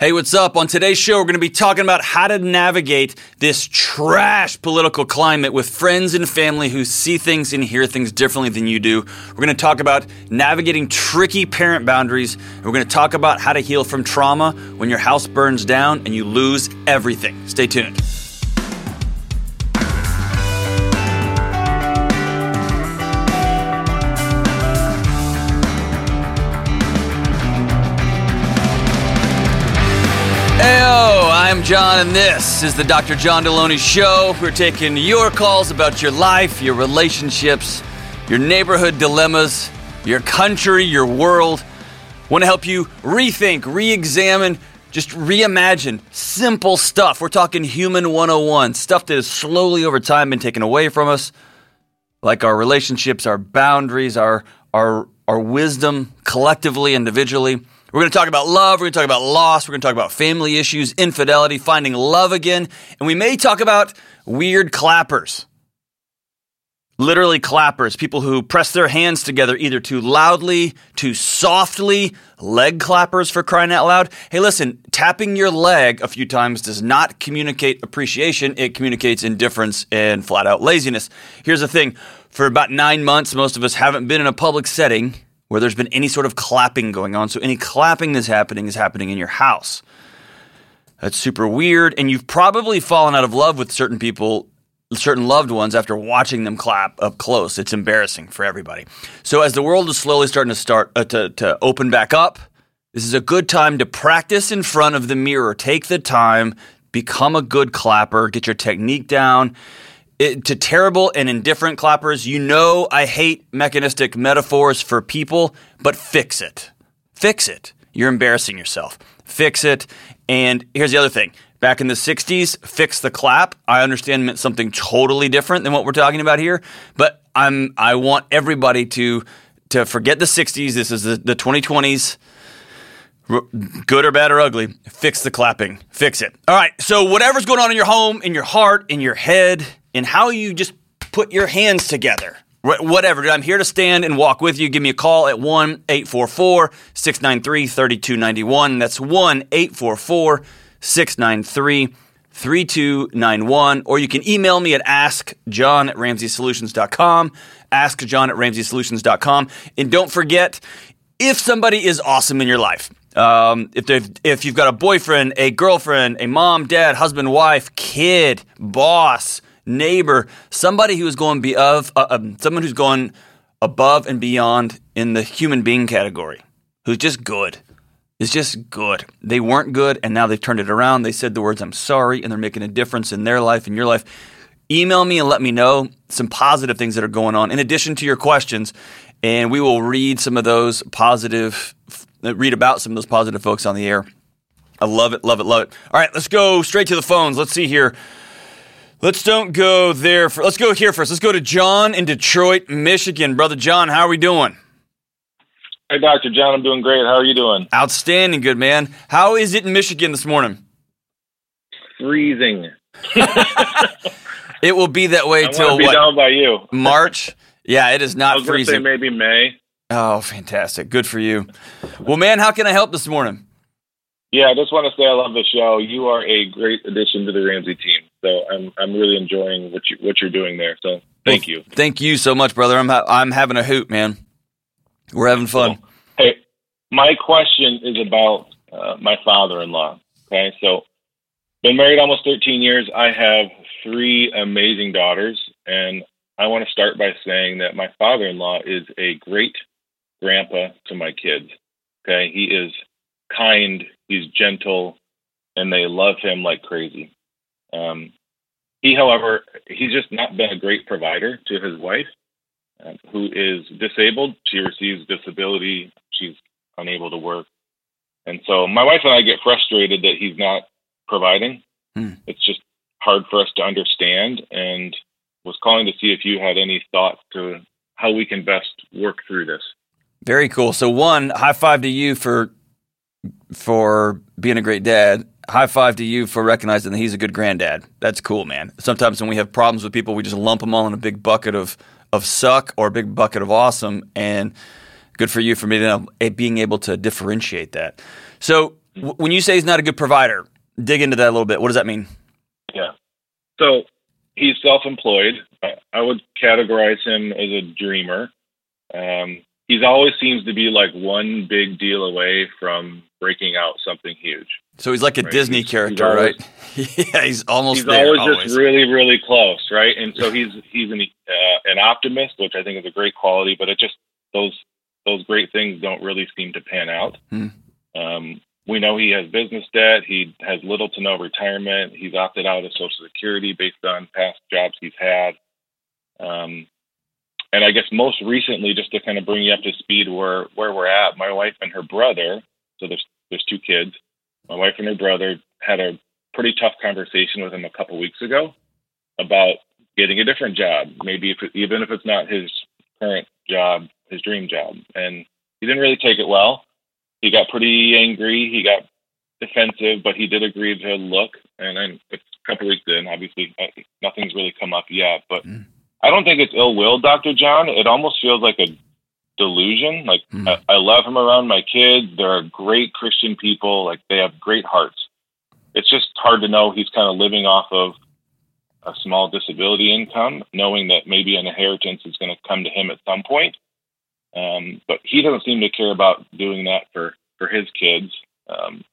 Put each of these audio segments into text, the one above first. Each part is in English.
Hey, what's up? On today's show, we're going to be talking about how to navigate this trash political climate with friends and family who see things and hear things differently than you do. We're going to talk about navigating tricky parent boundaries. And we're going to talk about how to heal from trauma when your house burns down and you lose everything. Stay tuned. I'm John, and this is the Dr. John Delony Show. We're taking your calls about your life, your relationships, your neighborhood dilemmas, your country, your world. Want to help you rethink, re examine, just reimagine simple stuff. We're talking human 101, stuff that has slowly over time been taken away from us, like our relationships, our boundaries, our, our, our wisdom collectively, individually. We're going to talk about love. We're going to talk about loss. We're going to talk about family issues, infidelity, finding love again. And we may talk about weird clappers. Literally clappers, people who press their hands together either too loudly, too softly, leg clappers for crying out loud. Hey, listen, tapping your leg a few times does not communicate appreciation. It communicates indifference and flat out laziness. Here's the thing for about nine months, most of us haven't been in a public setting where there's been any sort of clapping going on. So any clapping that's happening is happening in your house. That's super weird. And you've probably fallen out of love with certain people, certain loved ones after watching them clap up close. It's embarrassing for everybody. So as the world is slowly starting to start uh, to, to open back up, this is a good time to practice in front of the mirror. Take the time, become a good clapper, get your technique down it, to terrible and indifferent clappers, you know I hate mechanistic metaphors for people, but fix it. Fix it. You're embarrassing yourself. Fix it. And here's the other thing. Back in the 60s, fix the clap. I understand meant something totally different than what we're talking about here, but I'm I want everybody to to forget the 60s. This is the, the 2020s. Good or bad or ugly, fix the clapping. Fix it. All right. So whatever's going on in your home, in your heart, in your head, in how you just put your hands together. Whatever. I'm here to stand and walk with you. Give me a call at 1 844 693 3291. That's 1 844 693 3291. Or you can email me at askjohn at ramseysolutions.com. Askjohn at ramseysolutions.com. And don't forget, if somebody is awesome in your life, um, if if you've got a boyfriend, a girlfriend, a mom, dad, husband, wife, kid, boss, neighbor, somebody who is going be of uh, um, someone who's going above and beyond in the human being category, who's just good. Is just good. They weren't good, and now they've turned it around. They said the words "I'm sorry," and they're making a difference in their life and your life. Email me and let me know some positive things that are going on in addition to your questions, and we will read some of those positive, read about some of those positive folks on the air. I love it, love it, love it. All right, let's go straight to the phones. Let's see here. Let's don't go there. For, let's go here first. Let's go to John in Detroit, Michigan. Brother John, how are we doing? Hey, Dr. John, I'm doing great. How are you doing? Outstanding, good man. How is it in Michigan this morning? Freezing. it will be that way I till be what? down by you. March. Yeah, it is I not was going say freezing. maybe May. Oh, fantastic. Good for you. Well, man, how can I help this morning? Yeah, I just want to say I love the show. You are a great addition to the Ramsey team. So I'm I'm really enjoying what you what you're doing there. So thank Well, you. Thank you so much, brother. I'm ha- I'm having a hoot, man. We're having fun. Hey, my question is about uh, my father-in-law. Okay, so been married almost 13 years. I have three amazing daughters, and I want to start by saying that my father-in-law is a great grandpa to my kids. Okay, he is kind, he's gentle, and they love him like crazy. Um, he, however, he's just not been a great provider to his wife uh, who is disabled. She receives disability. She's unable to work. And so my wife and I get frustrated that he's not providing. Hmm. It's just hard for us to understand and was calling to see if you had any thoughts to how we can best work through this. Very cool. So one, high five to you for for being a great dad. High five to you for recognizing that he's a good granddad. That's cool, man. Sometimes when we have problems with people, we just lump them all in a big bucket of of suck or a big bucket of awesome. And good for you for able, being able to differentiate that. So when you say he's not a good provider, dig into that a little bit. What does that mean? Yeah. So he's self-employed. I would categorize him as a dreamer. Um, he's always seems to be like one big deal away from breaking out something huge. So he's like a right? Disney he's, character, he's always, right? yeah, he's almost. He's there, always, always, just really, really close, right? And so he's he's an uh, an optimist, which I think is a great quality. But it just those those great things don't really seem to pan out. Hmm. Um, we know he has business debt. He has little to no retirement. He's opted out of Social Security based on past jobs he's had. Um, and I guess most recently, just to kind of bring you up to speed where where we're at, my wife and her brother. So there's there's two kids. My wife and her brother had a pretty tough conversation with him a couple weeks ago about getting a different job, maybe if it, even if it's not his current job, his dream job. And he didn't really take it well he got pretty angry. He got defensive, but he did agree to look. And then it's a couple weeks in, obviously, uh, nothing's really come up yet. But mm. I don't think it's ill will, Dr. John. It almost feels like a delusion. Like, mm. I, I love him around my kids. They're great Christian people. Like, they have great hearts. It's just hard to know he's kind of living off of a small disability income, knowing that maybe an inheritance is going to come to him at some point. Um, but he doesn't seem to care about doing that for for his kids. Um,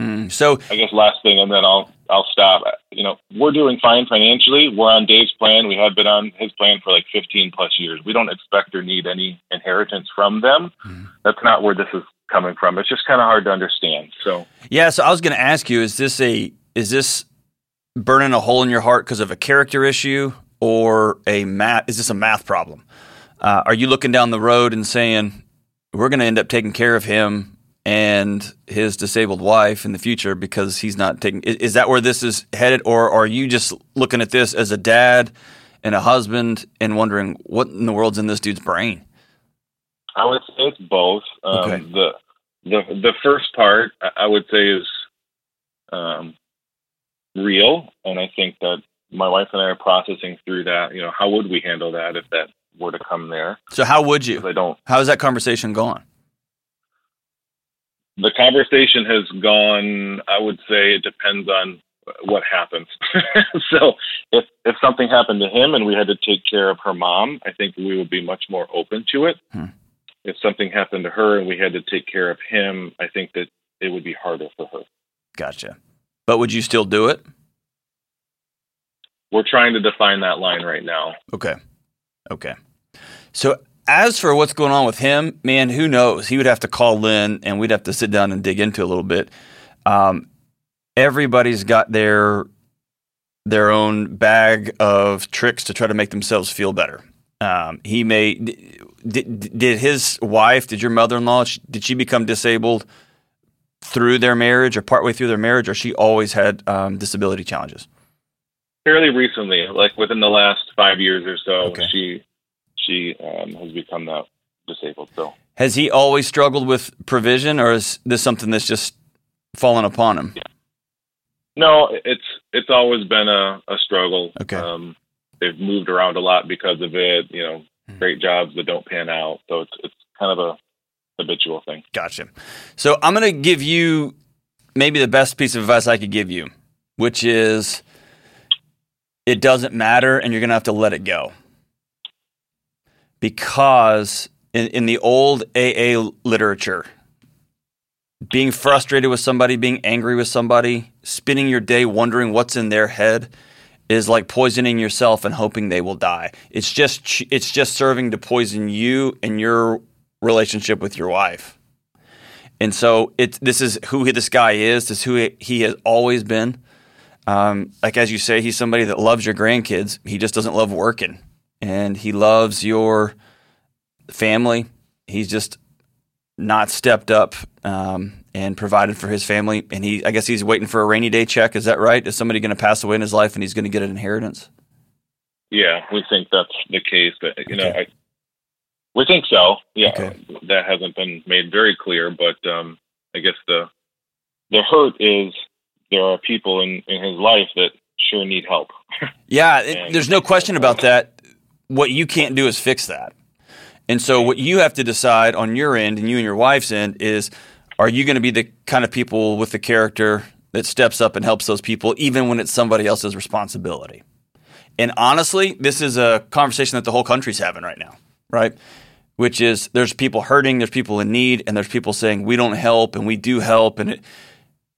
hmm. So I guess last thing, and then I'll I'll stop. You know, we're doing fine financially. We're on Dave's plan. We have been on his plan for like 15 plus years. We don't expect or need any inheritance from them. Hmm. That's not where this is coming from. It's just kind of hard to understand. So yeah. So I was going to ask you: Is this a is this burning a hole in your heart because of a character issue or a math? Is this a math problem? Uh, are you looking down the road and saying we're going to end up taking care of him and his disabled wife in the future because he's not taking? Is, is that where this is headed, or are you just looking at this as a dad and a husband and wondering what in the world's in this dude's brain? I would say it's both. Um, okay. The the the first part I would say is um, real, and I think that my wife and I are processing through that. You know, how would we handle that if that were to come there. So how would you? I don't. How's that conversation gone? The conversation has gone. I would say it depends on what happens. so if if something happened to him and we had to take care of her mom, I think we would be much more open to it. Hmm. If something happened to her and we had to take care of him, I think that it would be harder for her. Gotcha. But would you still do it? We're trying to define that line right now. Okay. Okay. So as for what's going on with him, man, who knows? He would have to call Lynn, and we'd have to sit down and dig into a little bit. Um, everybody's got their their own bag of tricks to try to make themselves feel better. Um, he may did, did his wife, did your mother in law, did she become disabled through their marriage or partway through their marriage, or she always had um, disability challenges? Fairly recently, like within the last five years or so, okay. she she um, has become that disabled. So has he always struggled with provision, or is this something that's just fallen upon him? Yeah. No, it's it's always been a, a struggle. Okay. Um, they've moved around a lot because of it. You know, mm-hmm. great jobs that don't pan out. So it's it's kind of a habitual thing. Gotcha. So I'm going to give you maybe the best piece of advice I could give you, which is it doesn't matter and you're going to have to let it go because in, in the old AA literature, being frustrated with somebody, being angry with somebody, spending your day wondering what's in their head is like poisoning yourself and hoping they will die. It's just it's just serving to poison you and your relationship with your wife. And so it's this is who this guy is. This is who he has always been. Um, like as you say, he's somebody that loves your grandkids. He just doesn't love working and he loves your family. He's just not stepped up um, and provided for his family. And he, I guess, he's waiting for a rainy day check. Is that right? Is somebody going to pass away in his life and he's going to get an inheritance? Yeah, we think that's the case. But you know, I, we think so. Yeah, okay. that hasn't been made very clear, but um, I guess the the hurt is there are people in, in his life that sure need help. yeah, it, there's no question about that what you can't do is fix that. And so what you have to decide on your end and you and your wife's end is are you going to be the kind of people with the character that steps up and helps those people, even when it's somebody else's responsibility? And honestly, this is a conversation that the whole country's having right now, right? Which is there's people hurting, there's people in need, and there's people saying we don't help and we do help. And it,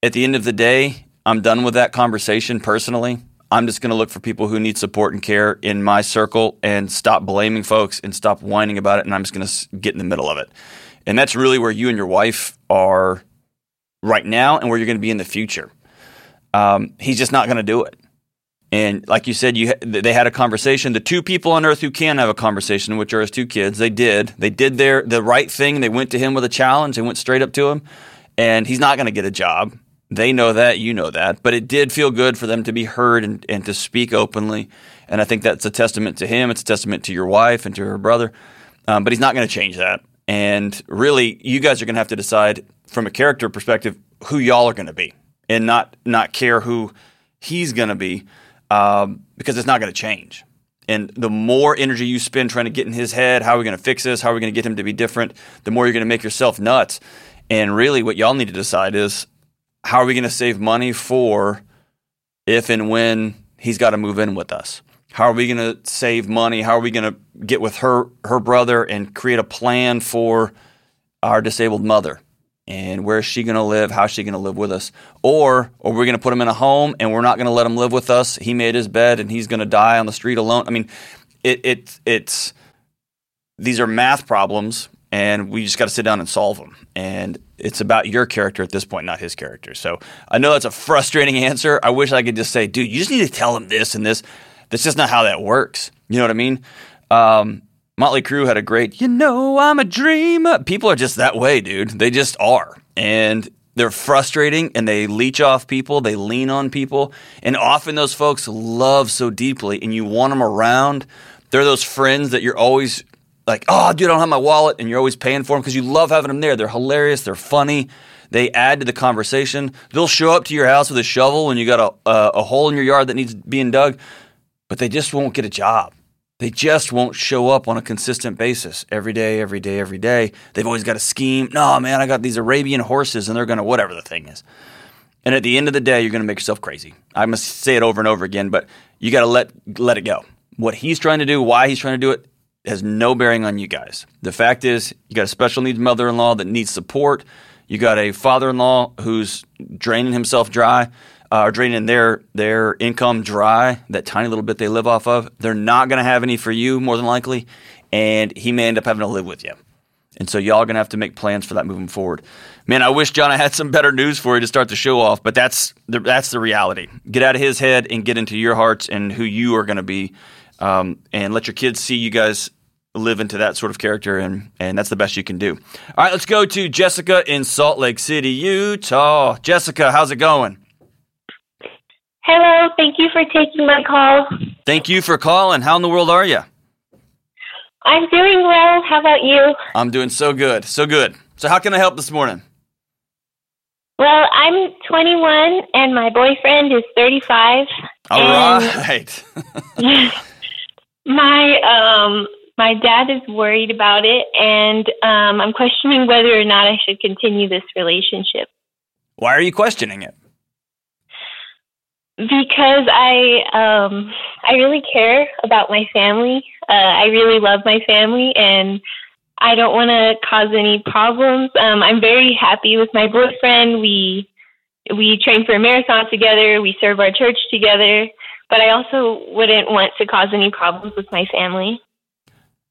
at the end of the day, I'm done with that conversation personally. I'm just going to look for people who need support and care in my circle and stop blaming folks and stop whining about it. And I'm just going to get in the middle of it. And that's really where you and your wife are right now and where you're going to be in the future. Um, he's just not going to do it. And like you said, you they had a conversation. The two people on earth who can have a conversation, which are his two kids, they did. They did their the right thing. They went to him with a challenge. They went straight up to him, and he's not going to get a job. They know that, you know that. But it did feel good for them to be heard and, and to speak openly. And I think that's a testament to him. It's a testament to your wife and to her brother. Um, but he's not going to change that. And really, you guys are going to have to decide from a character perspective who y'all are going to be, and not not care who he's going to be, um, because it's not going to change. And the more energy you spend trying to get in his head, how are we going to fix this? How are we going to get him to be different? The more you're going to make yourself nuts. And really, what y'all need to decide is how are we going to save money for if and when he's got to move in with us? How are we going to save money? How are we going to get with her her brother and create a plan for our disabled mother? And where is she going to live? How is she going to live with us? Or, or we're going to put him in a home and we're not going to let him live with us. He made his bed and he's going to die on the street alone. I mean, it, it it's these are math problems and we just got to sit down and solve them. And it's about your character at this point, not his character. So I know that's a frustrating answer. I wish I could just say, dude, you just need to tell him this and this. That's just not how that works. You know what I mean? Um, Motley Crue had a great, you know, I'm a dreamer. People are just that way, dude. They just are. And they're frustrating and they leech off people, they lean on people. And often those folks love so deeply and you want them around. They're those friends that you're always like, oh, dude, I don't have my wallet. And you're always paying for them because you love having them there. They're hilarious, they're funny. They add to the conversation. They'll show up to your house with a shovel when you got a, a, a hole in your yard that needs being dug but they just won't get a job. They just won't show up on a consistent basis every day, every day, every day. They've always got a scheme. No, man, I got these Arabian horses and they're going to whatever the thing is. And at the end of the day, you're going to make yourself crazy. I must say it over and over again, but you got to let let it go. What he's trying to do, why he's trying to do it, has no bearing on you guys. The fact is, you got a special needs mother-in-law that needs support. You got a father-in-law who's draining himself dry uh, are draining their their income dry, that tiny little bit they live off of, they're not going to have any for you more than likely, and he may end up having to live with you. And so y'all to have to make plans for that moving forward. Man, I wish John I had some better news for you to start the show off, but that's the, that's the reality. Get out of his head and get into your hearts and who you are going to be, um, and let your kids see you guys live into that sort of character, and and that's the best you can do. All right, let's go to Jessica in Salt Lake City, Utah. Jessica, how's it going? Hello, thank you for taking my call. Thank you for calling. How in the world are you? I'm doing well. How about you? I'm doing so good. So good. So, how can I help this morning? Well, I'm 21 and my boyfriend is 35. All right. my um my dad is worried about it and um I'm questioning whether or not I should continue this relationship. Why are you questioning it? Because I um I really care about my family. Uh, I really love my family and I don't want to cause any problems. Um, I'm very happy with my boyfriend. We we train for a marathon together. We serve our church together. But I also wouldn't want to cause any problems with my family.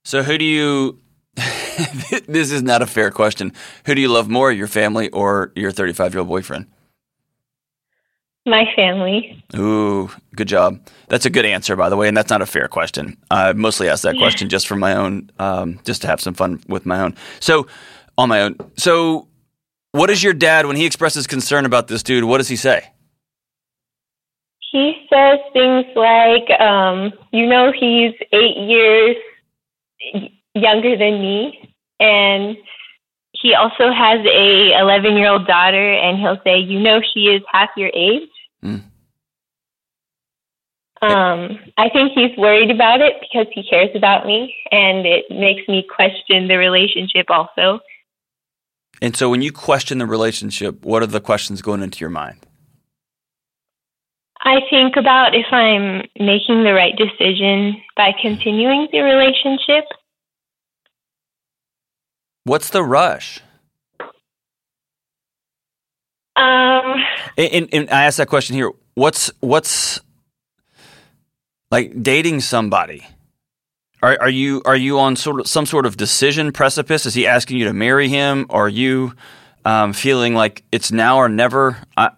So who do you? this is not a fair question. Who do you love more, your family or your 35 year old boyfriend? My family. Ooh, good job. That's a good answer, by the way, and that's not a fair question. I mostly asked that question just for my own, um, just to have some fun with my own. So, on my own. So, what is your dad when he expresses concern about this dude? What does he say? He says things like, um, "You know, he's eight years younger than me, and." he also has a 11 year old daughter and he'll say you know she is half your age Mm. Um, I think he's worried about it because he cares about me, and it makes me question the relationship also. And so when you question the relationship, what are the questions going into your mind? I think about if I'm making the right decision by continuing the relationship. What's the rush? Um, And, and, and I ask that question here. What's what's like dating somebody? Are, are you are you on sort of some sort of decision precipice? Is he asking you to marry him? Or are you um, feeling like it's now or never? I,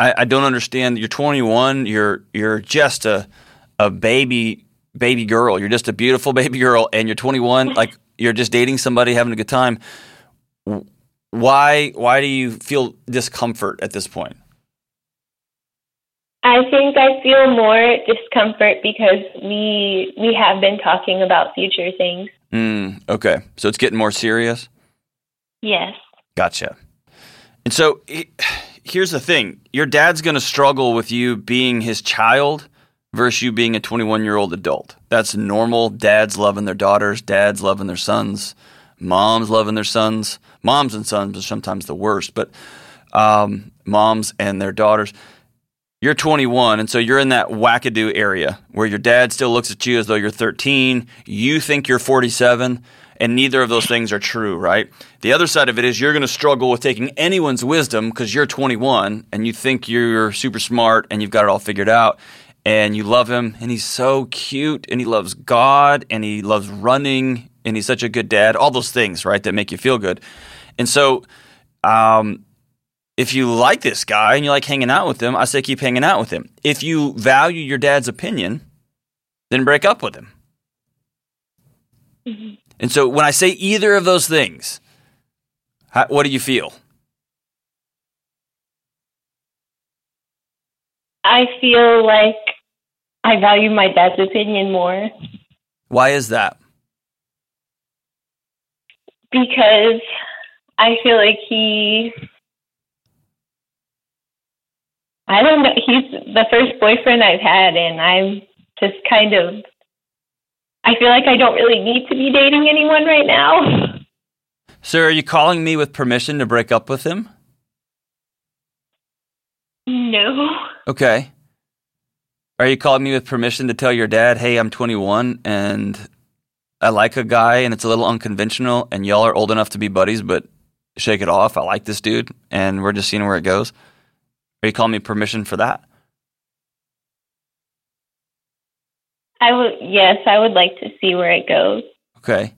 I I don't understand. You're 21. You're you're just a a baby baby girl. You're just a beautiful baby girl, and you're 21. Like you're just dating somebody, having a good time. Why why do you feel discomfort at this point? I think I feel more discomfort because we we have been talking about future things. Mm, okay, so it's getting more serious. Yes. Gotcha. And so he- here's the thing: your dad's going to struggle with you being his child versus you being a 21 year old adult. That's normal. Dads loving their daughters. Dads loving their sons. Moms loving their sons. Moms and sons are sometimes the worst, but um, moms and their daughters. You're 21, and so you're in that wackadoo area where your dad still looks at you as though you're 13. You think you're 47, and neither of those things are true, right? The other side of it is you're going to struggle with taking anyone's wisdom because you're 21 and you think you're super smart and you've got it all figured out, and you love him, and he's so cute, and he loves God, and he loves running, and he's such a good dad. All those things, right, that make you feel good. And so, um, if you like this guy and you like hanging out with him, I say keep hanging out with him. If you value your dad's opinion, then break up with him. And so when I say either of those things, how, what do you feel? I feel like I value my dad's opinion more Why is that? because I feel like he I don't know, he's the first boyfriend I've had and I'm just kind of I feel like I don't really need to be dating anyone right now. Sir, are you calling me with permission to break up with him? No. Okay. Are you calling me with permission to tell your dad, hey, I'm 21 and I like a guy and it's a little unconventional and y'all are old enough to be buddies, but shake it off. I like this dude and we're just seeing where it goes. Are you calling me permission for that? I would yes, I would like to see where it goes. Okay.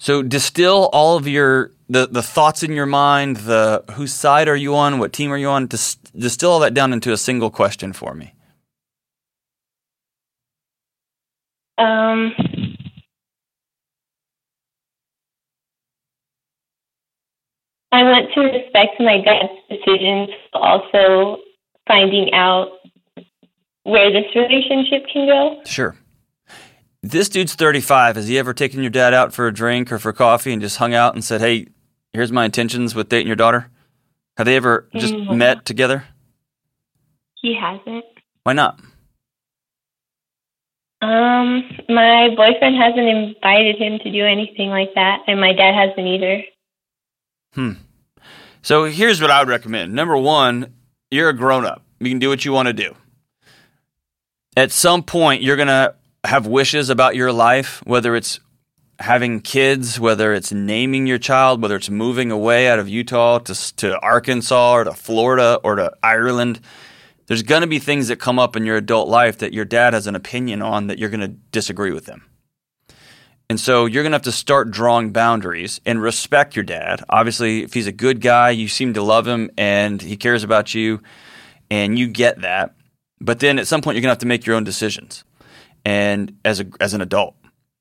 So distill all of your the the thoughts in your mind, the whose side are you on, what team are you on? Dis, distill all that down into a single question for me. Um I want to respect my dad's decisions, also finding out where this relationship can go. Sure. This dude's 35. Has he ever taken your dad out for a drink or for coffee and just hung out and said, "Hey, here's my intentions with dating your daughter"? Have they ever just Mm. met together? He hasn't. Why not? Um, my boyfriend hasn't invited him to do anything like that, and my dad hasn't either. Hmm. So here's what I would recommend. Number one, you're a grown up. You can do what you want to do. At some point, you're going to have wishes about your life, whether it's having kids, whether it's naming your child, whether it's moving away out of Utah to, to Arkansas or to Florida or to Ireland. There's going to be things that come up in your adult life that your dad has an opinion on that you're going to disagree with them. And so you're going to have to start drawing boundaries and respect your dad. Obviously, if he's a good guy, you seem to love him and he cares about you and you get that. But then at some point you're going to have to make your own decisions. And as a as an adult.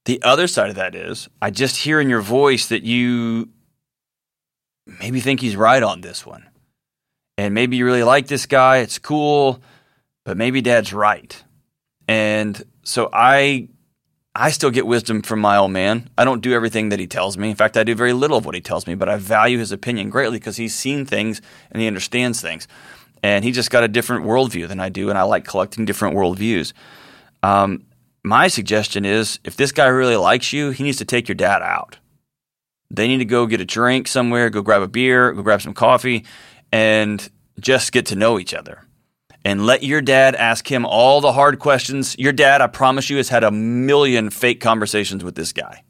The other side of that is I just hear in your voice that you maybe think he's right on this one. And maybe you really like this guy, it's cool, but maybe dad's right. And so I I still get wisdom from my old man. I don't do everything that he tells me. In fact, I do very little of what he tells me, but I value his opinion greatly because he's seen things and he understands things. And he just got a different worldview than I do, and I like collecting different worldviews. Um, my suggestion is if this guy really likes you, he needs to take your dad out They need to go get a drink somewhere, go grab a beer, go grab some coffee, and just get to know each other. And let your dad ask him all the hard questions. Your dad, I promise you, has had a million fake conversations with this guy.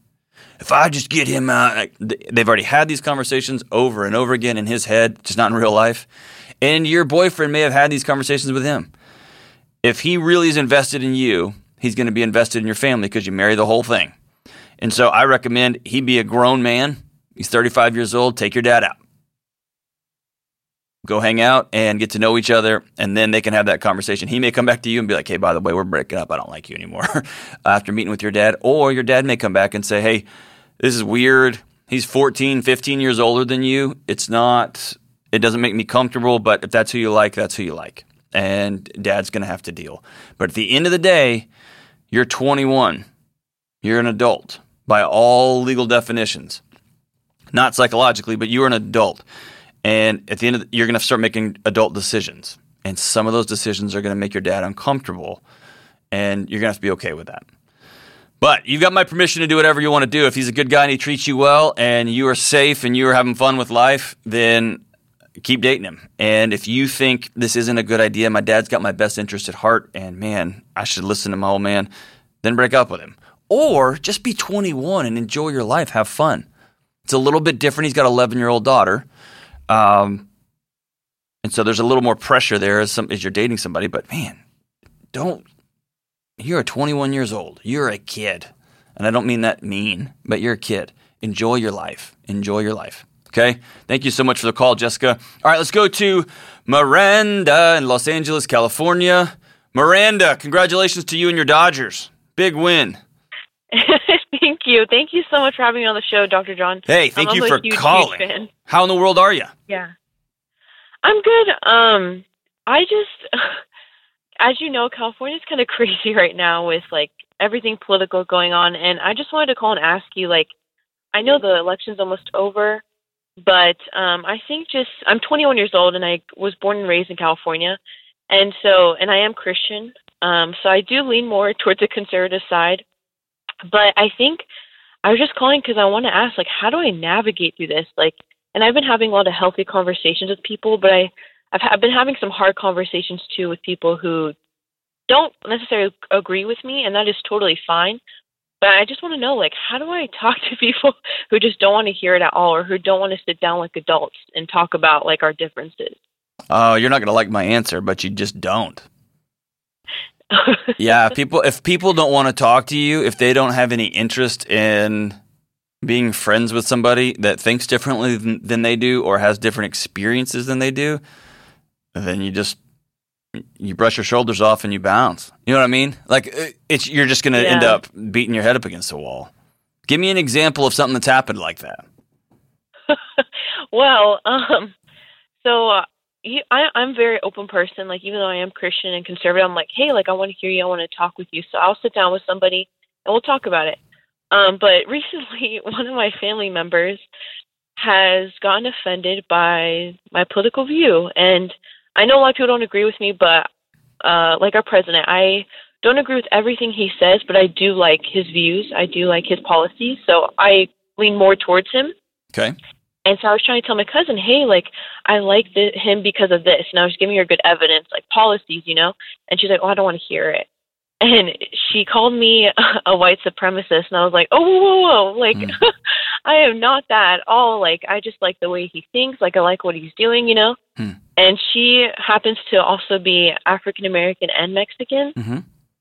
If I just get him out, they've already had these conversations over and over again in his head, just not in real life. And your boyfriend may have had these conversations with him. If he really is invested in you, he's going to be invested in your family because you marry the whole thing. And so I recommend he be a grown man. He's 35 years old. Take your dad out. Go hang out and get to know each other, and then they can have that conversation. He may come back to you and be like, hey, by the way, we're breaking up. I don't like you anymore after meeting with your dad. Or your dad may come back and say, hey, this is weird. He's 14, 15 years older than you. It's not, it doesn't make me comfortable, but if that's who you like, that's who you like. And dad's going to have to deal. But at the end of the day, you're 21. You're an adult by all legal definitions. Not psychologically, but you are an adult. And at the end of the, you're going to start making adult decisions. And some of those decisions are going to make your dad uncomfortable. And you're going to have to be okay with that. But you've got my permission to do whatever you want to do. If he's a good guy and he treats you well and you are safe and you are having fun with life, then keep dating him. And if you think this isn't a good idea, my dad's got my best interest at heart and man, I should listen to my old man, then break up with him. Or just be 21 and enjoy your life, have fun. It's a little bit different. He's got an 11 year old daughter. Um, and so there's a little more pressure there as, some, as you're dating somebody. But man, don't. You're 21 years old. You're a kid. And I don't mean that mean, but you're a kid. Enjoy your life. Enjoy your life. Okay. Thank you so much for the call, Jessica. All right, let's go to Miranda in Los Angeles, California. Miranda, congratulations to you and your Dodgers. Big win. thank you. Thank you so much for having me on the show, Dr. John. Hey, thank I'm you for huge, calling. Huge How in the world are you? Yeah. I'm good. Um I just as you know, California's kind of crazy right now with like everything political going on and I just wanted to call and ask you like I know the election's almost over, but um I think just I'm 21 years old and I was born and raised in California. And so and I am Christian. Um so I do lean more towards the conservative side. But I think I was just calling because I want to ask, like, how do I navigate through this? Like, and I've been having a lot of healthy conversations with people, but I, I've, I've been having some hard conversations too with people who don't necessarily agree with me, and that is totally fine. But I just want to know, like, how do I talk to people who just don't want to hear it at all, or who don't want to sit down like adults and talk about like our differences? Oh, uh, you're not going to like my answer, but you just don't yeah, people if people don't want to talk to you, if they don't have any interest in being friends with somebody that thinks differently than, than they do or has different experiences than they do, then you just you brush your shoulders off and you bounce. You know what I mean? Like uh, it's you're just going to yeah. end up beating your head up against the wall. Give me an example of something that's happened like that. well, um, so uh, you, I, I'm a very open person. Like even though I am Christian and conservative, I'm like, hey, like I want to hear you. I want to talk with you. So I'll sit down with somebody and we'll talk about it. Um, but recently, one of my family members has gotten offended by my political view, and I know a lot of people don't agree with me, but uh, like our president, I don't agree with everything he says, but I do like his views. I do like his policies, so I lean more towards him. Okay. And so I was trying to tell my cousin, hey, like I like the, him because of this, and I was giving her good evidence, like policies, you know. And she's like, oh, I don't want to hear it. And she called me a white supremacist, and I was like, oh, whoa, whoa, whoa, like mm. I am not that at all. Like I just like the way he thinks, like I like what he's doing, you know. Mm. And she happens to also be African American and Mexican. Mm-hmm.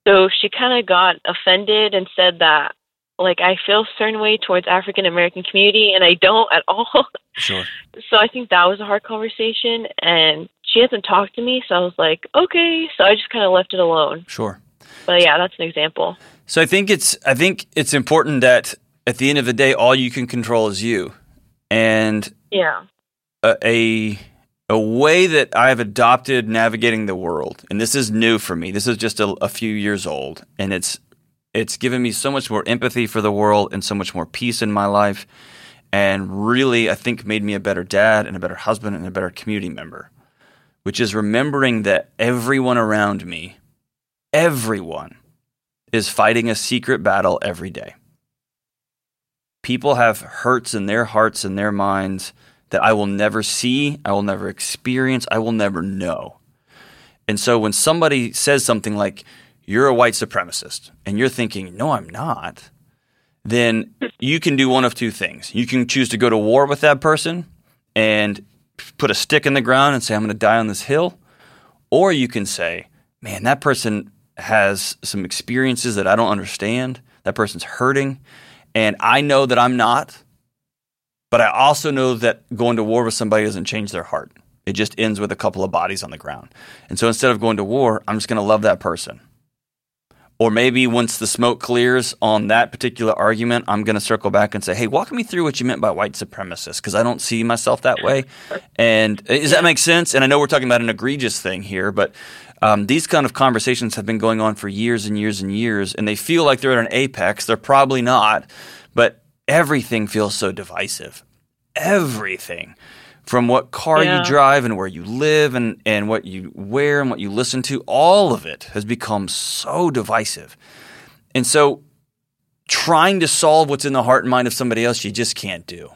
So she kind of got offended and said that like I feel a certain way towards African American community and I don't at all. Sure. So I think that was a hard conversation and she hasn't talked to me, so I was like, okay. So I just kind of left it alone. Sure. But yeah, that's an example. So I think it's I think it's important that at the end of the day, all you can control is you, and yeah, a, a a way that I've adopted navigating the world, and this is new for me. This is just a, a few years old, and it's it's given me so much more empathy for the world and so much more peace in my life. And really, I think made me a better dad and a better husband and a better community member, which is remembering that everyone around me, everyone, is fighting a secret battle every day. people have hurts in their hearts and their minds that I will never see, I will never experience, I will never know. And so when somebody says something like, you're a white supremacist, and you're thinking, no, I'm not, then you can do one of two things. You can choose to go to war with that person and put a stick in the ground and say, I'm going to die on this hill. Or you can say, man, that person has some experiences that I don't understand. That person's hurting. And I know that I'm not. But I also know that going to war with somebody doesn't change their heart. It just ends with a couple of bodies on the ground. And so instead of going to war, I'm just going to love that person. Or maybe once the smoke clears on that particular argument, I'm going to circle back and say, hey, walk me through what you meant by white supremacist, because I don't see myself that way. And uh, does that make sense? And I know we're talking about an egregious thing here, but um, these kind of conversations have been going on for years and years and years, and they feel like they're at an apex. They're probably not, everything feels so divisive. Everything from what car yeah. you drive and where you live and, and what you wear and what you listen to, all of it has become so divisive. And so trying to solve what's in the heart and mind of somebody else, you just can't do.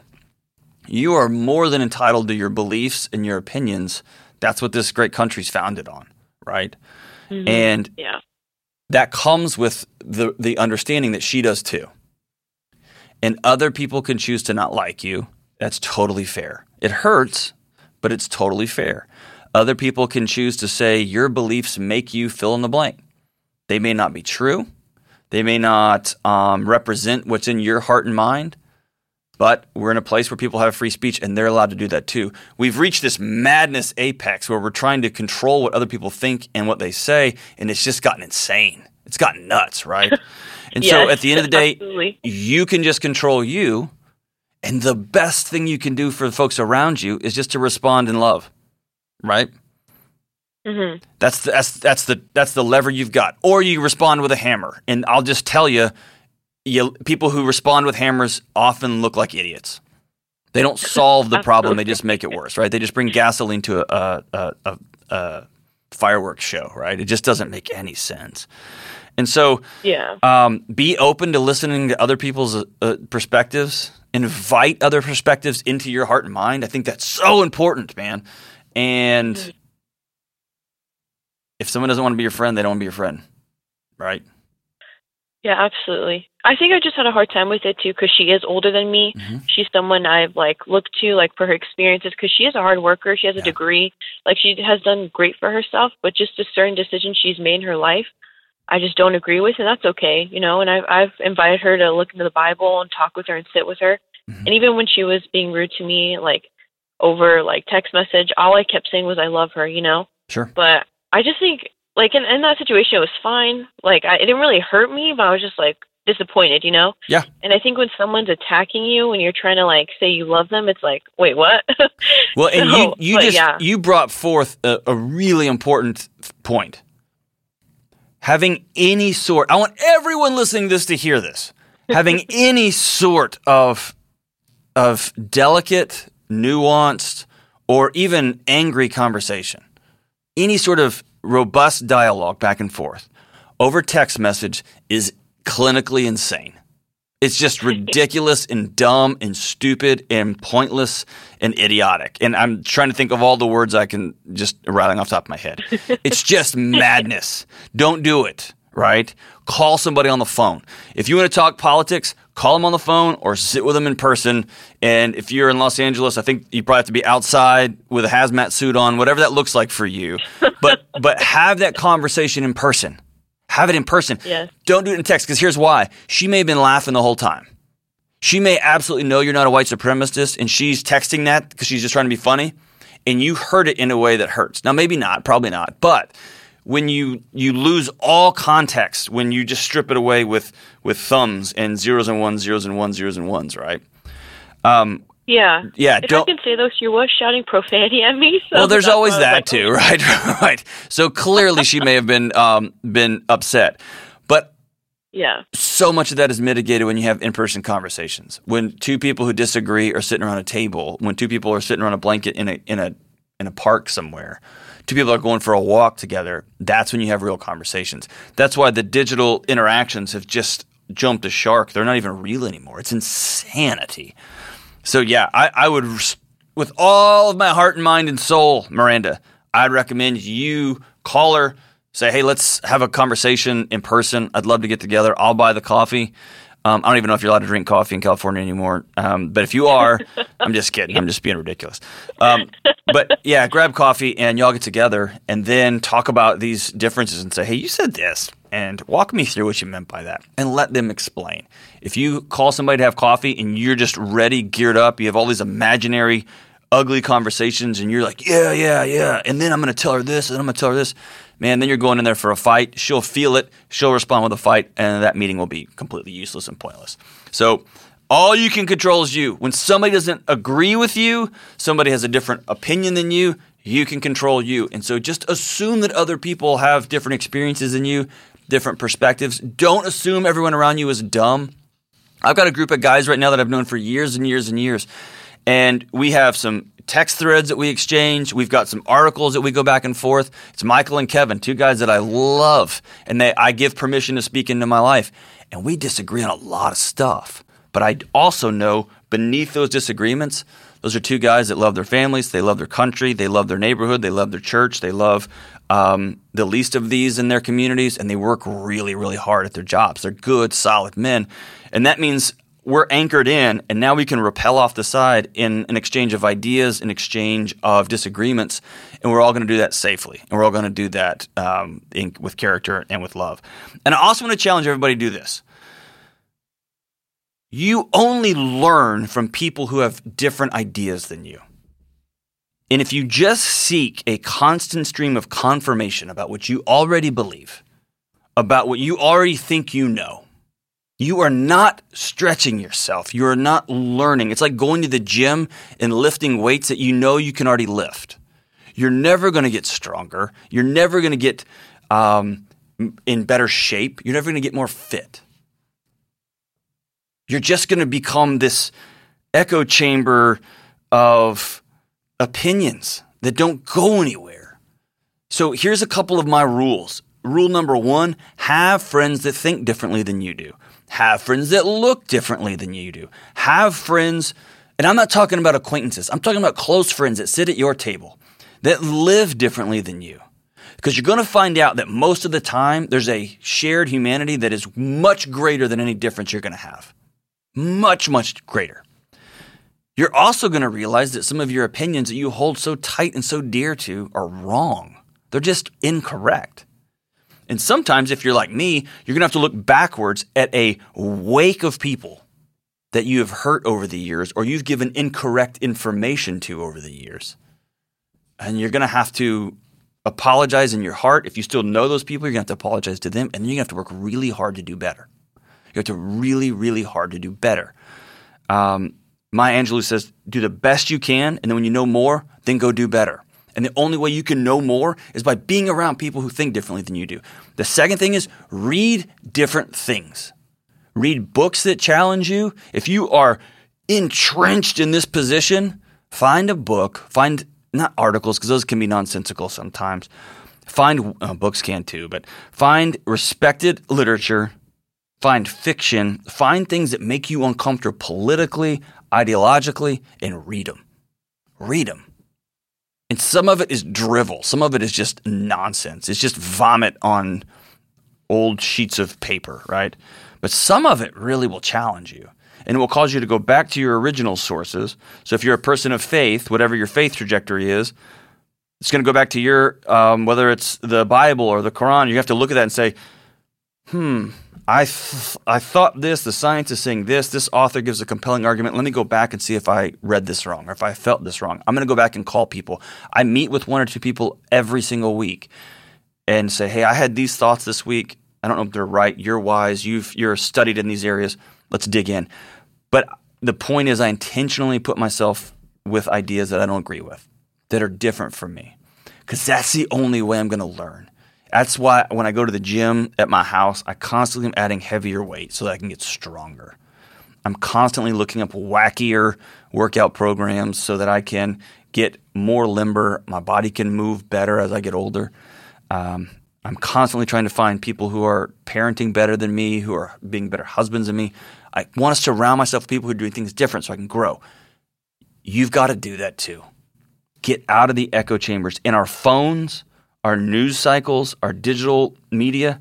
You are more than entitled to your beliefs and your opinions. That's what this great country's founded on, right? Mm-hmm. And yeah. that comes with the, the understanding that she does too. And other people can choose to not like you. That's totally fair. It hurts, but it's totally fair. Other people can choose to say your beliefs make you fill in the blank. They may not be true. They may not um, represent what's in your heart and mind, but we're in a place where people have free speech and they're allowed to do that too. We've reached this madness apex where we're trying to control what other people think and what they say, and it's just gotten insane. It's gotten nuts, right? And yes, so at the end of the day, absolutely. you can just control you and the best thing you can do for the folks around you is just to respond in love, right? Mm-hmm. That's the, that's that's the that's the lever you've got. Or you respond with a hammer, and I'll just tell you, you people who respond with hammers often look like idiots. They don't solve the problem; they just make it worse, right? They just bring gasoline to a, a, a, a fireworks show, right? It just doesn't make any sense. And so, yeah, um, be open to listening to other people's uh, perspectives invite other perspectives into your heart and mind. I think that's so important, man. And mm-hmm. if someone doesn't want to be your friend, they don't want to be your friend, right? Yeah, absolutely. I think I just had a hard time with it too because she is older than me. Mm-hmm. She's someone I've like looked to like for her experiences because she is a hard worker. She has yeah. a degree. Like she has done great for herself, but just a certain decision she's made in her life, I just don't agree with, and that's okay, you know. And I've I've invited her to look into the Bible and talk with her and sit with her. Mm-hmm. And even when she was being rude to me, like over like text message, all I kept saying was I love her, you know. Sure. But I just think like in, in that situation, it was fine. Like I, it didn't really hurt me, but I was just like disappointed, you know. Yeah. And I think when someone's attacking you when you're trying to like say you love them, it's like, wait, what? well, and so, you you just yeah. you brought forth a, a really important point having any sort, I want everyone listening to this to hear this, having any sort of, of delicate, nuanced, or even angry conversation, any sort of robust dialogue back and forth over text message is clinically insane. It's just ridiculous and dumb and stupid and pointless and idiotic. And I'm trying to think of all the words I can just rattling off top of my head. It's just madness. Don't do it, right? Call somebody on the phone. If you want to talk politics, call them on the phone or sit with them in person. And if you're in Los Angeles, I think you probably have to be outside with a hazmat suit on, whatever that looks like for you. But but have that conversation in person have it in person. Yes. Don't do it in text because here's why. She may have been laughing the whole time. She may absolutely know you're not a white supremacist and she's texting that because she's just trying to be funny and you heard it in a way that hurts. Now maybe not, probably not, but when you you lose all context when you just strip it away with with thumbs and zeros and ones, zeros and ones, zeros and ones, right? Um, yeah. Yeah. If don't, I can say though, she was shouting profanity at me. So well, there's always that like, too, right? right. So clearly, she may have been um, been upset, but yeah, so much of that is mitigated when you have in-person conversations. When two people who disagree are sitting around a table, when two people are sitting around a blanket in a in a in a park somewhere, two people are going for a walk together. That's when you have real conversations. That's why the digital interactions have just jumped a shark. They're not even real anymore. It's insanity. So yeah, I, I would, with all of my heart and mind and soul, Miranda, I'd recommend you call her, say, hey, let's have a conversation in person. I'd love to get together. I'll buy the coffee. Um, I don't even know if you're allowed to drink coffee in California anymore. Um, but if you are, I'm just kidding. I'm just being ridiculous. Um, but yeah, grab coffee and y'all get together and then talk about these differences and say, hey, you said this. And walk me through what you meant by that and let them explain. If you call somebody to have coffee and you're just ready, geared up, you have all these imaginary, ugly conversations and you're like, yeah, yeah, yeah. And then I'm going to tell her this and I'm going to tell her this man, then you're going in there for a fight. She'll feel it. She'll respond with a fight, and that meeting will be completely useless and pointless. So, all you can control is you. When somebody doesn't agree with you, somebody has a different opinion than you, you can control you. And so, just assume that other people have different experiences than you, different perspectives. Don't assume everyone around you is dumb. I've got a group of guys right now that I've known for years and years and years. And we have some text threads that we exchange. We've got some articles that we go back and forth. It's Michael and Kevin, two guys that I love, and they, I give permission to speak into my life. And we disagree on a lot of stuff. But I also know beneath those disagreements, those are two guys that love their families, they love their country, they love their neighborhood, they love their church, they love um, the least of these in their communities, and they work really, really hard at their jobs. They're good, solid men. And that means we're anchored in, and now we can repel off the side in an exchange of ideas, an exchange of disagreements, and we're all going to do that safely, and we're all going to do that um, in, with character and with love. And I also want to challenge everybody to do this. You only learn from people who have different ideas than you. And if you just seek a constant stream of confirmation about what you already believe, about what you already think you know, you are not stretching yourself. You are not learning. It's like going to the gym and lifting weights that you know you can already lift. You're never going to get stronger. You're never going to get um, in better shape. You're never going to get more fit. You're just going to become this echo chamber of opinions that don't go anywhere. So here's a couple of my rules. Rule number one have friends that think differently than you do. Have friends that look differently than you do. Have friends, and I'm not talking about acquaintances, I'm talking about close friends that sit at your table that live differently than you. Because you're going to find out that most of the time there's a shared humanity that is much greater than any difference you're going to have. Much, much greater. You're also going to realize that some of your opinions that you hold so tight and so dear to are wrong. They're just incorrect. And sometimes, if you're like me, you're going to have to look backwards at a wake of people that you have hurt over the years or you've given incorrect information to over the years. And you're going to have to apologize in your heart. If you still know those people, you're going to have to apologize to them. And you're going to have to work really hard to do better. You have to really, really hard to do better. Um, Maya Angelou says, do the best you can. And then when you know more, then go do better. And the only way you can know more is by being around people who think differently than you do. The second thing is read different things. Read books that challenge you. If you are entrenched in this position, find a book, find not articles, because those can be nonsensical sometimes. Find uh, books can too, but find respected literature, find fiction, find things that make you uncomfortable politically, ideologically, and read them. Read them and some of it is drivel. Some of it is just nonsense. It's just vomit on old sheets of paper, right? But some of it really will challenge you and it will cause you to go back to your original sources. So if you're a person of faith, whatever your faith trajectory is, it's going to go back to your, um, whether it's the Bible or the Quran, you have to look at that and say, hmm, I, th- I thought this, the science is saying this, this author gives a compelling argument. Let me go back and see if I read this wrong or if I felt this wrong. I'm going to go back and call people. I meet with one or two people every single week and say, hey, I had these thoughts this week. I don't know if they're right. You're wise. You've, you're studied in these areas. Let's dig in. But the point is, I intentionally put myself with ideas that I don't agree with, that are different from me, because that's the only way I'm going to learn. That's why when I go to the gym at my house, I constantly am adding heavier weight so that I can get stronger. I'm constantly looking up wackier workout programs so that I can get more limber. My body can move better as I get older. Um, I'm constantly trying to find people who are parenting better than me, who are being better husbands than me. I want to surround myself with people who are doing things different so I can grow. You've got to do that too. Get out of the echo chambers. In our phones, our news cycles, our digital media,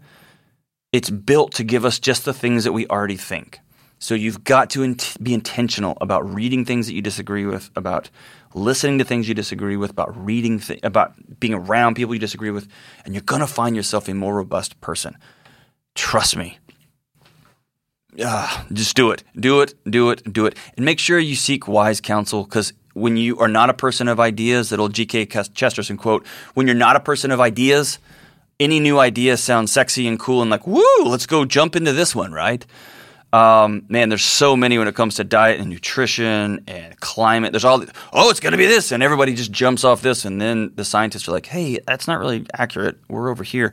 it's built to give us just the things that we already think. So you've got to in- be intentional about reading things that you disagree with, about listening to things you disagree with, about reading, th- about being around people you disagree with, and you're going to find yourself a more robust person. Trust me. Uh, just do it. Do it. Do it. Do it. And make sure you seek wise counsel because when you are not a person of ideas, that'll G.K. Chesterton quote, when you're not a person of ideas, any new idea sounds sexy and cool and like, woo, let's go jump into this one, right? Um, man, there's so many when it comes to diet and nutrition and climate. There's all, oh, it's going to be this. And everybody just jumps off this. And then the scientists are like, hey, that's not really accurate. We're over here.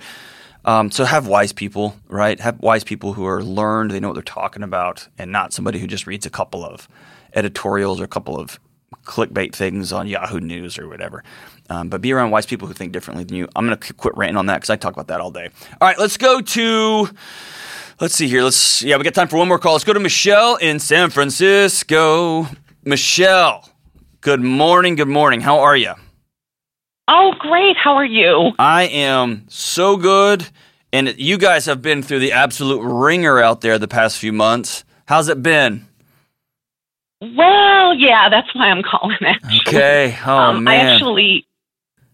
Um, so have wise people, right? Have wise people who are learned, they know what they're talking about, and not somebody who just reads a couple of editorials or a couple of clickbait things on Yahoo News or whatever. Um, but be around wise people who think differently than you. I'm going to quit ranting on that because I talk about that all day. All right, let's go to Let's see here. Let's yeah, we got time for one more call. Let's go to Michelle in San Francisco. Michelle, good morning. Good morning. How are you? Oh, great. How are you? I am so good. And you guys have been through the absolute wringer out there the past few months. How's it been? Well, yeah, that's why I'm calling. Actually. Okay. Oh um, man. I actually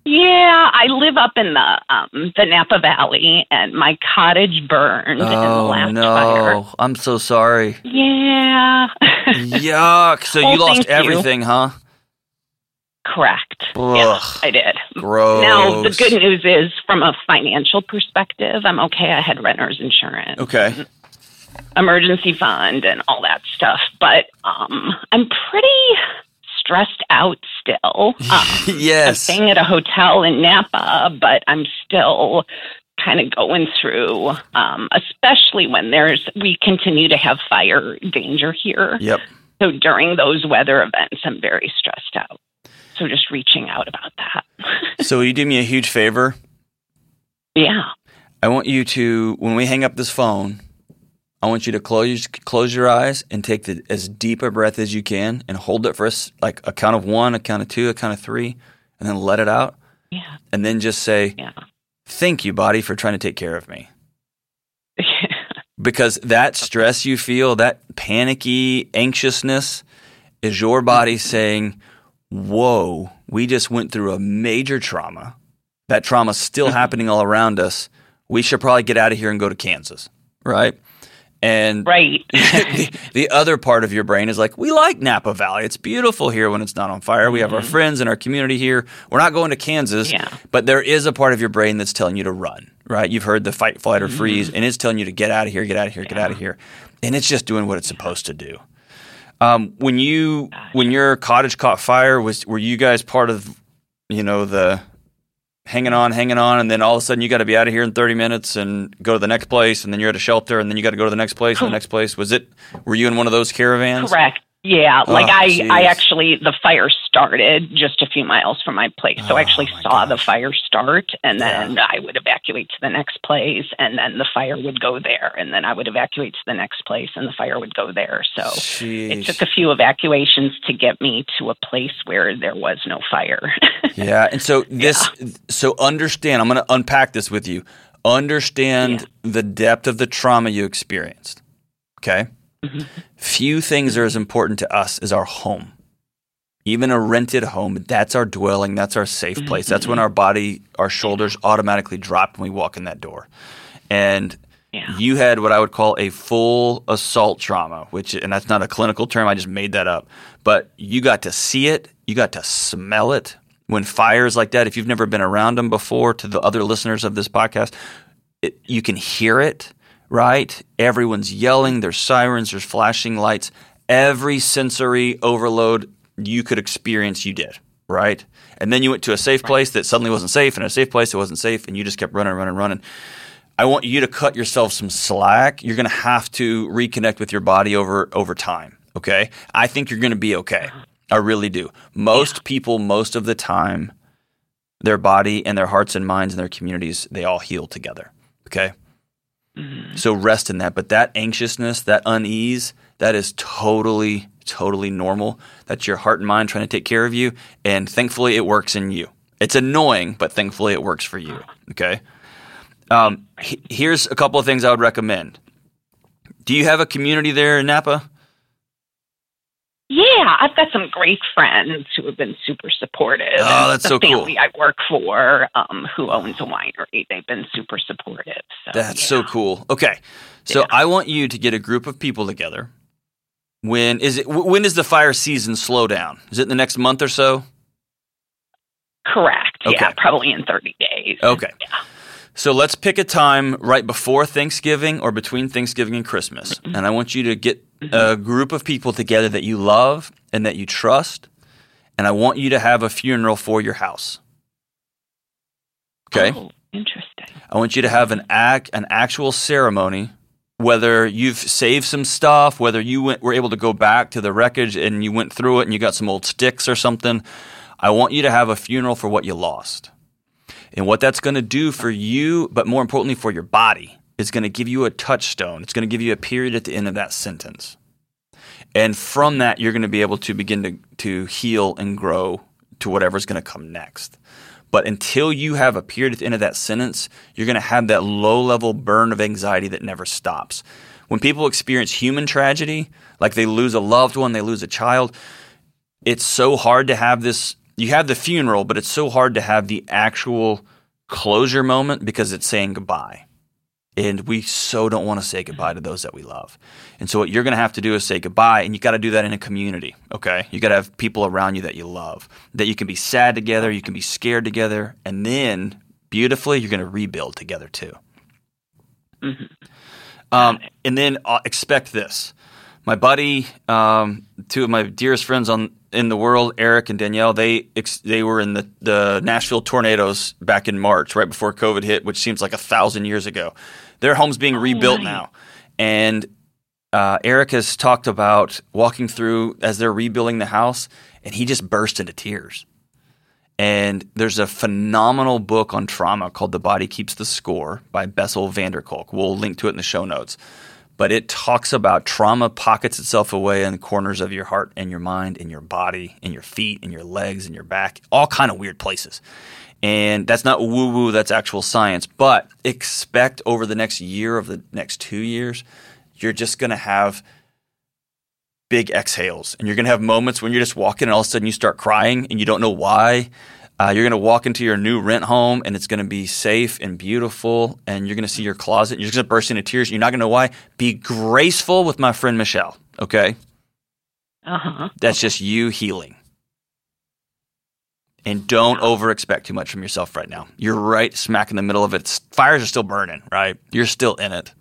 yeah, I live up in the um, the Napa Valley, and my cottage burned oh, in the last no. fire. I'm so sorry. Yeah. Yuck. So Well, you lost thank you. everything, huh? Correct. Ugh. Yeah, I did. Gross. Now the good news is, from a financial perspective, I'm okay. I had renter's insurance, Okay. Emergency fund, and all that stuff. But um, I'm pretty stressed out still. Um, I'm yes. staying at a hotel in Napa, but I'm still kind of going through, um, especially when there's we continue to have fire danger here. Yep. So during those weather events, I'm very stressed out. So just reaching out about that. So will you do me a huge favor? yeah. I want you to, when we hang up this phone, I want you to close close your eyes and take the, as deep a breath as you can and hold it for us, like a count of one, a count of two, a count of three, and then let it out. Yeah. And then just say, Yeah. Thank you, body, for trying to take care of me. Because that stress you feel, that panicky anxiousness, is your body mm-hmm. saying, Whoa, we just went through a major trauma. That trauma's still mm-hmm. happening all around us. We should probably get out of here and go to Kansas, right? And right. the, the other part of your brain is like, we like Napa Valley. It's beautiful here when it's not on fire. We have our friends and our community here. We're not going to Kansas, Yeah. but there is a part of your brain that's telling you to run, right? You've heard the fight, flight, or freeze, and it's telling you to get out of here, get out of here, get out of here. And it's just doing what it's supposed to do. Um, when you when your cottage caught fire, was were you guys part of you know the hanging on, hanging on, and then all of a sudden you got to be out of here in 30 minutes and go to the next place, and then you're at a shelter, and then you got to go to the next place and the next place. Was it? Were you in one of those caravans? Correct. Yeah, like Oh, I, jeez. I actually the fire started just a few miles from my place, so Oh, I actually saw the fire start, and Yeah. then I would evacuate to the next place, and then the fire would go there, and then I would evacuate to the next place, and the fire would go there. So it took a few evacuations to get me to a place where there was no fire. Yeah, and so this, so understand. I'm going to unpack this with you. Understand the depth of the trauma you experienced. Okay. Few things are as important to us as our home. Even a rented home, that's our dwelling, that's our safe mm-hmm, place. That's when mm-hmm. our body, our shoulders automatically drop when we walk in that door. And yeah. you had what I would call a full assault trauma, which, and that's not a clinical term, I just made that up. But you got to see it, you got to smell it. When fires like that, if you've never been around them before, to the other listeners of this podcast, it, you can hear it, right? Everyone's yelling, there's sirens, there's flashing lights. Every sensory overload you could experience, you did, right? And then you went to a safe place that suddenly wasn't safe, and a safe place that wasn't safe, and you just kept running, running, running. I want you to cut yourself some slack. You're going to have to reconnect with your body over over time. Okay, I think you're going to be okay. I really do. Most people, most of the time, their body and their hearts and minds and their communities, they all heal together. Okay? Mhm. So rest in that. But that anxiousness, that unease, that is totally, totally normal. That's your heart and mind trying to take care of you. And thankfully, it works in you. It's annoying, but thankfully, it works for you. Okay? Um, he- here's a couple of things I would recommend. Do you have a community there in Napa? Yeah, I've got some great friends who have been super supportive. Oh, that's the so cool. family I work for, um, who owns a winery, they've been super supportive. So, That's yeah. so cool. Okay, so Yeah. I want you to get a group of people together. When is it? wh- When does the fire season slow down? Is it in the next month or so? correct. Yeah, probably in thirty days. Okay. Yeah. So let's pick a time right before Thanksgiving or between Thanksgiving and Christmas. Mm-hmm. And I want you to get a group of people together that you love and that you trust. And I want you to have a funeral for your house. Okay? Oh, interesting. I want you to have an act, an actual ceremony. Whether you've saved some stuff, whether you went, were able to go back to the wreckage and you went through it and you got some old sticks or something, I want you to have a funeral for what you lost. And what that's going to do for you, but more importantly for your body, is going to give you a touchstone. It's going to give you a period at the end of that sentence. And from that, you're going to be able to begin to, to heal and grow to whatever's going to come next. But until you have a period at the end of that sentence, you're going to have that low level burn of anxiety that never stops. When people experience human tragedy, like they lose a loved one, they lose a child, it's so hard to have this. You have the funeral, but it's so hard to have the actual closure moment because it's saying goodbye. And we so don't want to say goodbye to those that we love. And so what you're going to have to do is say goodbye, and you got to do that in a community. Okay, you got to have people around you that you love, that you can be sad together, you can be scared together, and then beautifully you're going to rebuild together too. Mhm. Um, and then uh, expect this. My buddy, um, two of my dearest friends on in the world, Eric and Danielle, they ex- they were in the, the Nashville tornadoes back in March, right before COVID hit, which seems like a thousand years ago. Their home's being rebuilt right. now, and uh, Eric has talked about walking through as they're rebuilding the house, and he just burst into tears. And there's a phenomenal book on trauma called The Body Keeps the Score by Bessel van der Kolk. We'll link to it in the show notes. But it talks about trauma pockets itself away in the corners of your heart and your mind and your body and your feet and your legs and your back, all kind of weird places. And that's not woo woo, that's actual science. But expect over the next year of the next two years, you're just going to have big exhales and you're going to have moments when you're just walking and all of a sudden you start crying and you don't know why. Uh, you're going to walk into your new rent home and it's going to be safe and beautiful and you're going to see your closet. You're just going to burst into tears. You're not going to know why. Be graceful with my friend Michelle, okay? Uh huh. That's just you healing. And don't over expect too much from yourself right now. You're right smack in the middle of it. It's- Fires are still burning, right? You're still in it.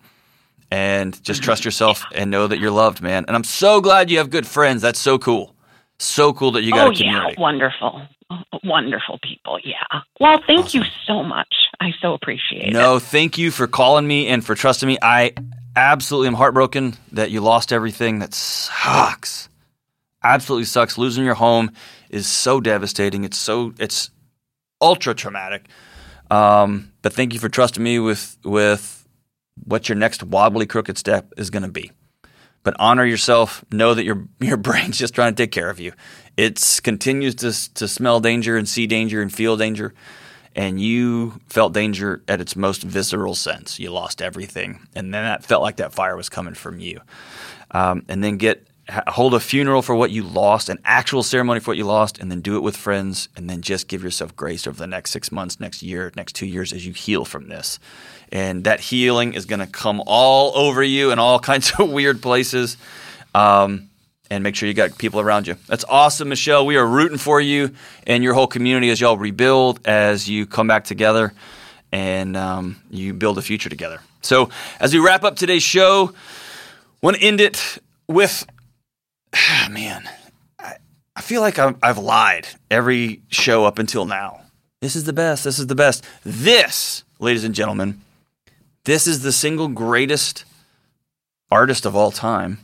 And just trust yourself and know that you're loved, man. And I'm so glad you have good friends. That's so cool. So cool that you got oh a community. yeah, wonderful, wonderful people. Yeah. Well, thank you so much. I so appreciate it. No, thank you for calling me and for trusting me. I absolutely am heartbroken that you lost everything. That sucks. Absolutely sucks. Losing your home is so devastating. It's so it's ultra traumatic. Um, but thank you for trusting me with with what your next wobbly crooked step is going to be. But honor yourself. Know that your your brain's just trying to take care of you. It continues to to smell danger and see danger and feel danger and you felt danger at its most visceral sense. You lost everything, and then that felt like that fire was coming from you. Um, and then get hold a funeral for what you lost, an actual ceremony for what you lost, and then do it with friends, and then just give yourself grace over the next six months, next year, next two years as you heal from this. And that healing is going to come all over you in all kinds of weird places. Um, and make sure you got people around you. That's awesome, Michelle. We are rooting for you and your whole community as y'all rebuild, as you come back together, and um, you build a future together. So, as we wrap up today's show, want to end it with, Ah, man, I, I feel like I'm, I've lied every show up until now. This is the best. This is the best. This, ladies and gentlemen, this is the single greatest artist of all time.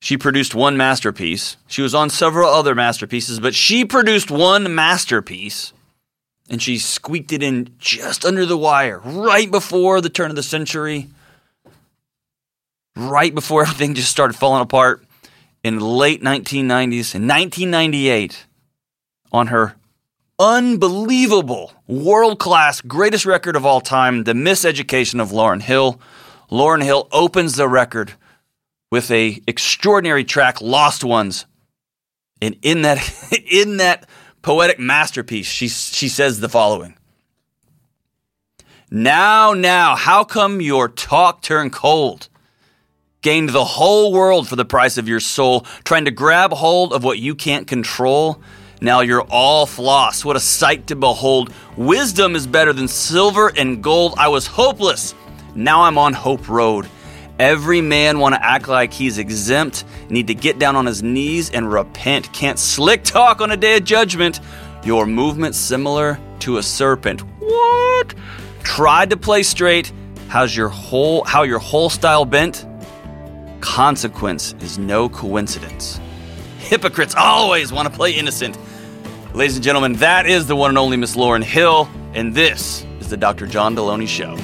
She produced one masterpiece. She was on several other masterpieces, but she produced one masterpiece. and she squeaked it in just under the wire, right before the turn of the century, right before everything just started falling apart in late 1990s. In 1998, on her unbelievable, world class, greatest record of all time, The Miseducation of Lauryn Hill. Lauryn Hill opens the record with a extraordinary track, Lost Ones. And in that, in that poetic masterpiece, she, she says the following. Now, now, how come your talk turned cold? Gained the whole world for the price of your soul, trying to grab hold of what you can't control. Now you're all floss. What a sight to behold. Wisdom is better than silver and gold. I was hopeless. Now I'm on Hope Road. Every man want to act like he's exempt, need to get down on his knees and repent. Can't slick talk on a day of judgment. Your movement similar to a serpent. What? Tried to play straight. How's your whole how your whole style bent? Consequence is no coincidence. Hypocrites always want to play innocent. Ladies and gentlemen, that is the one and only Miss Lauryn Hill, and this is the Dr. John Delony Show.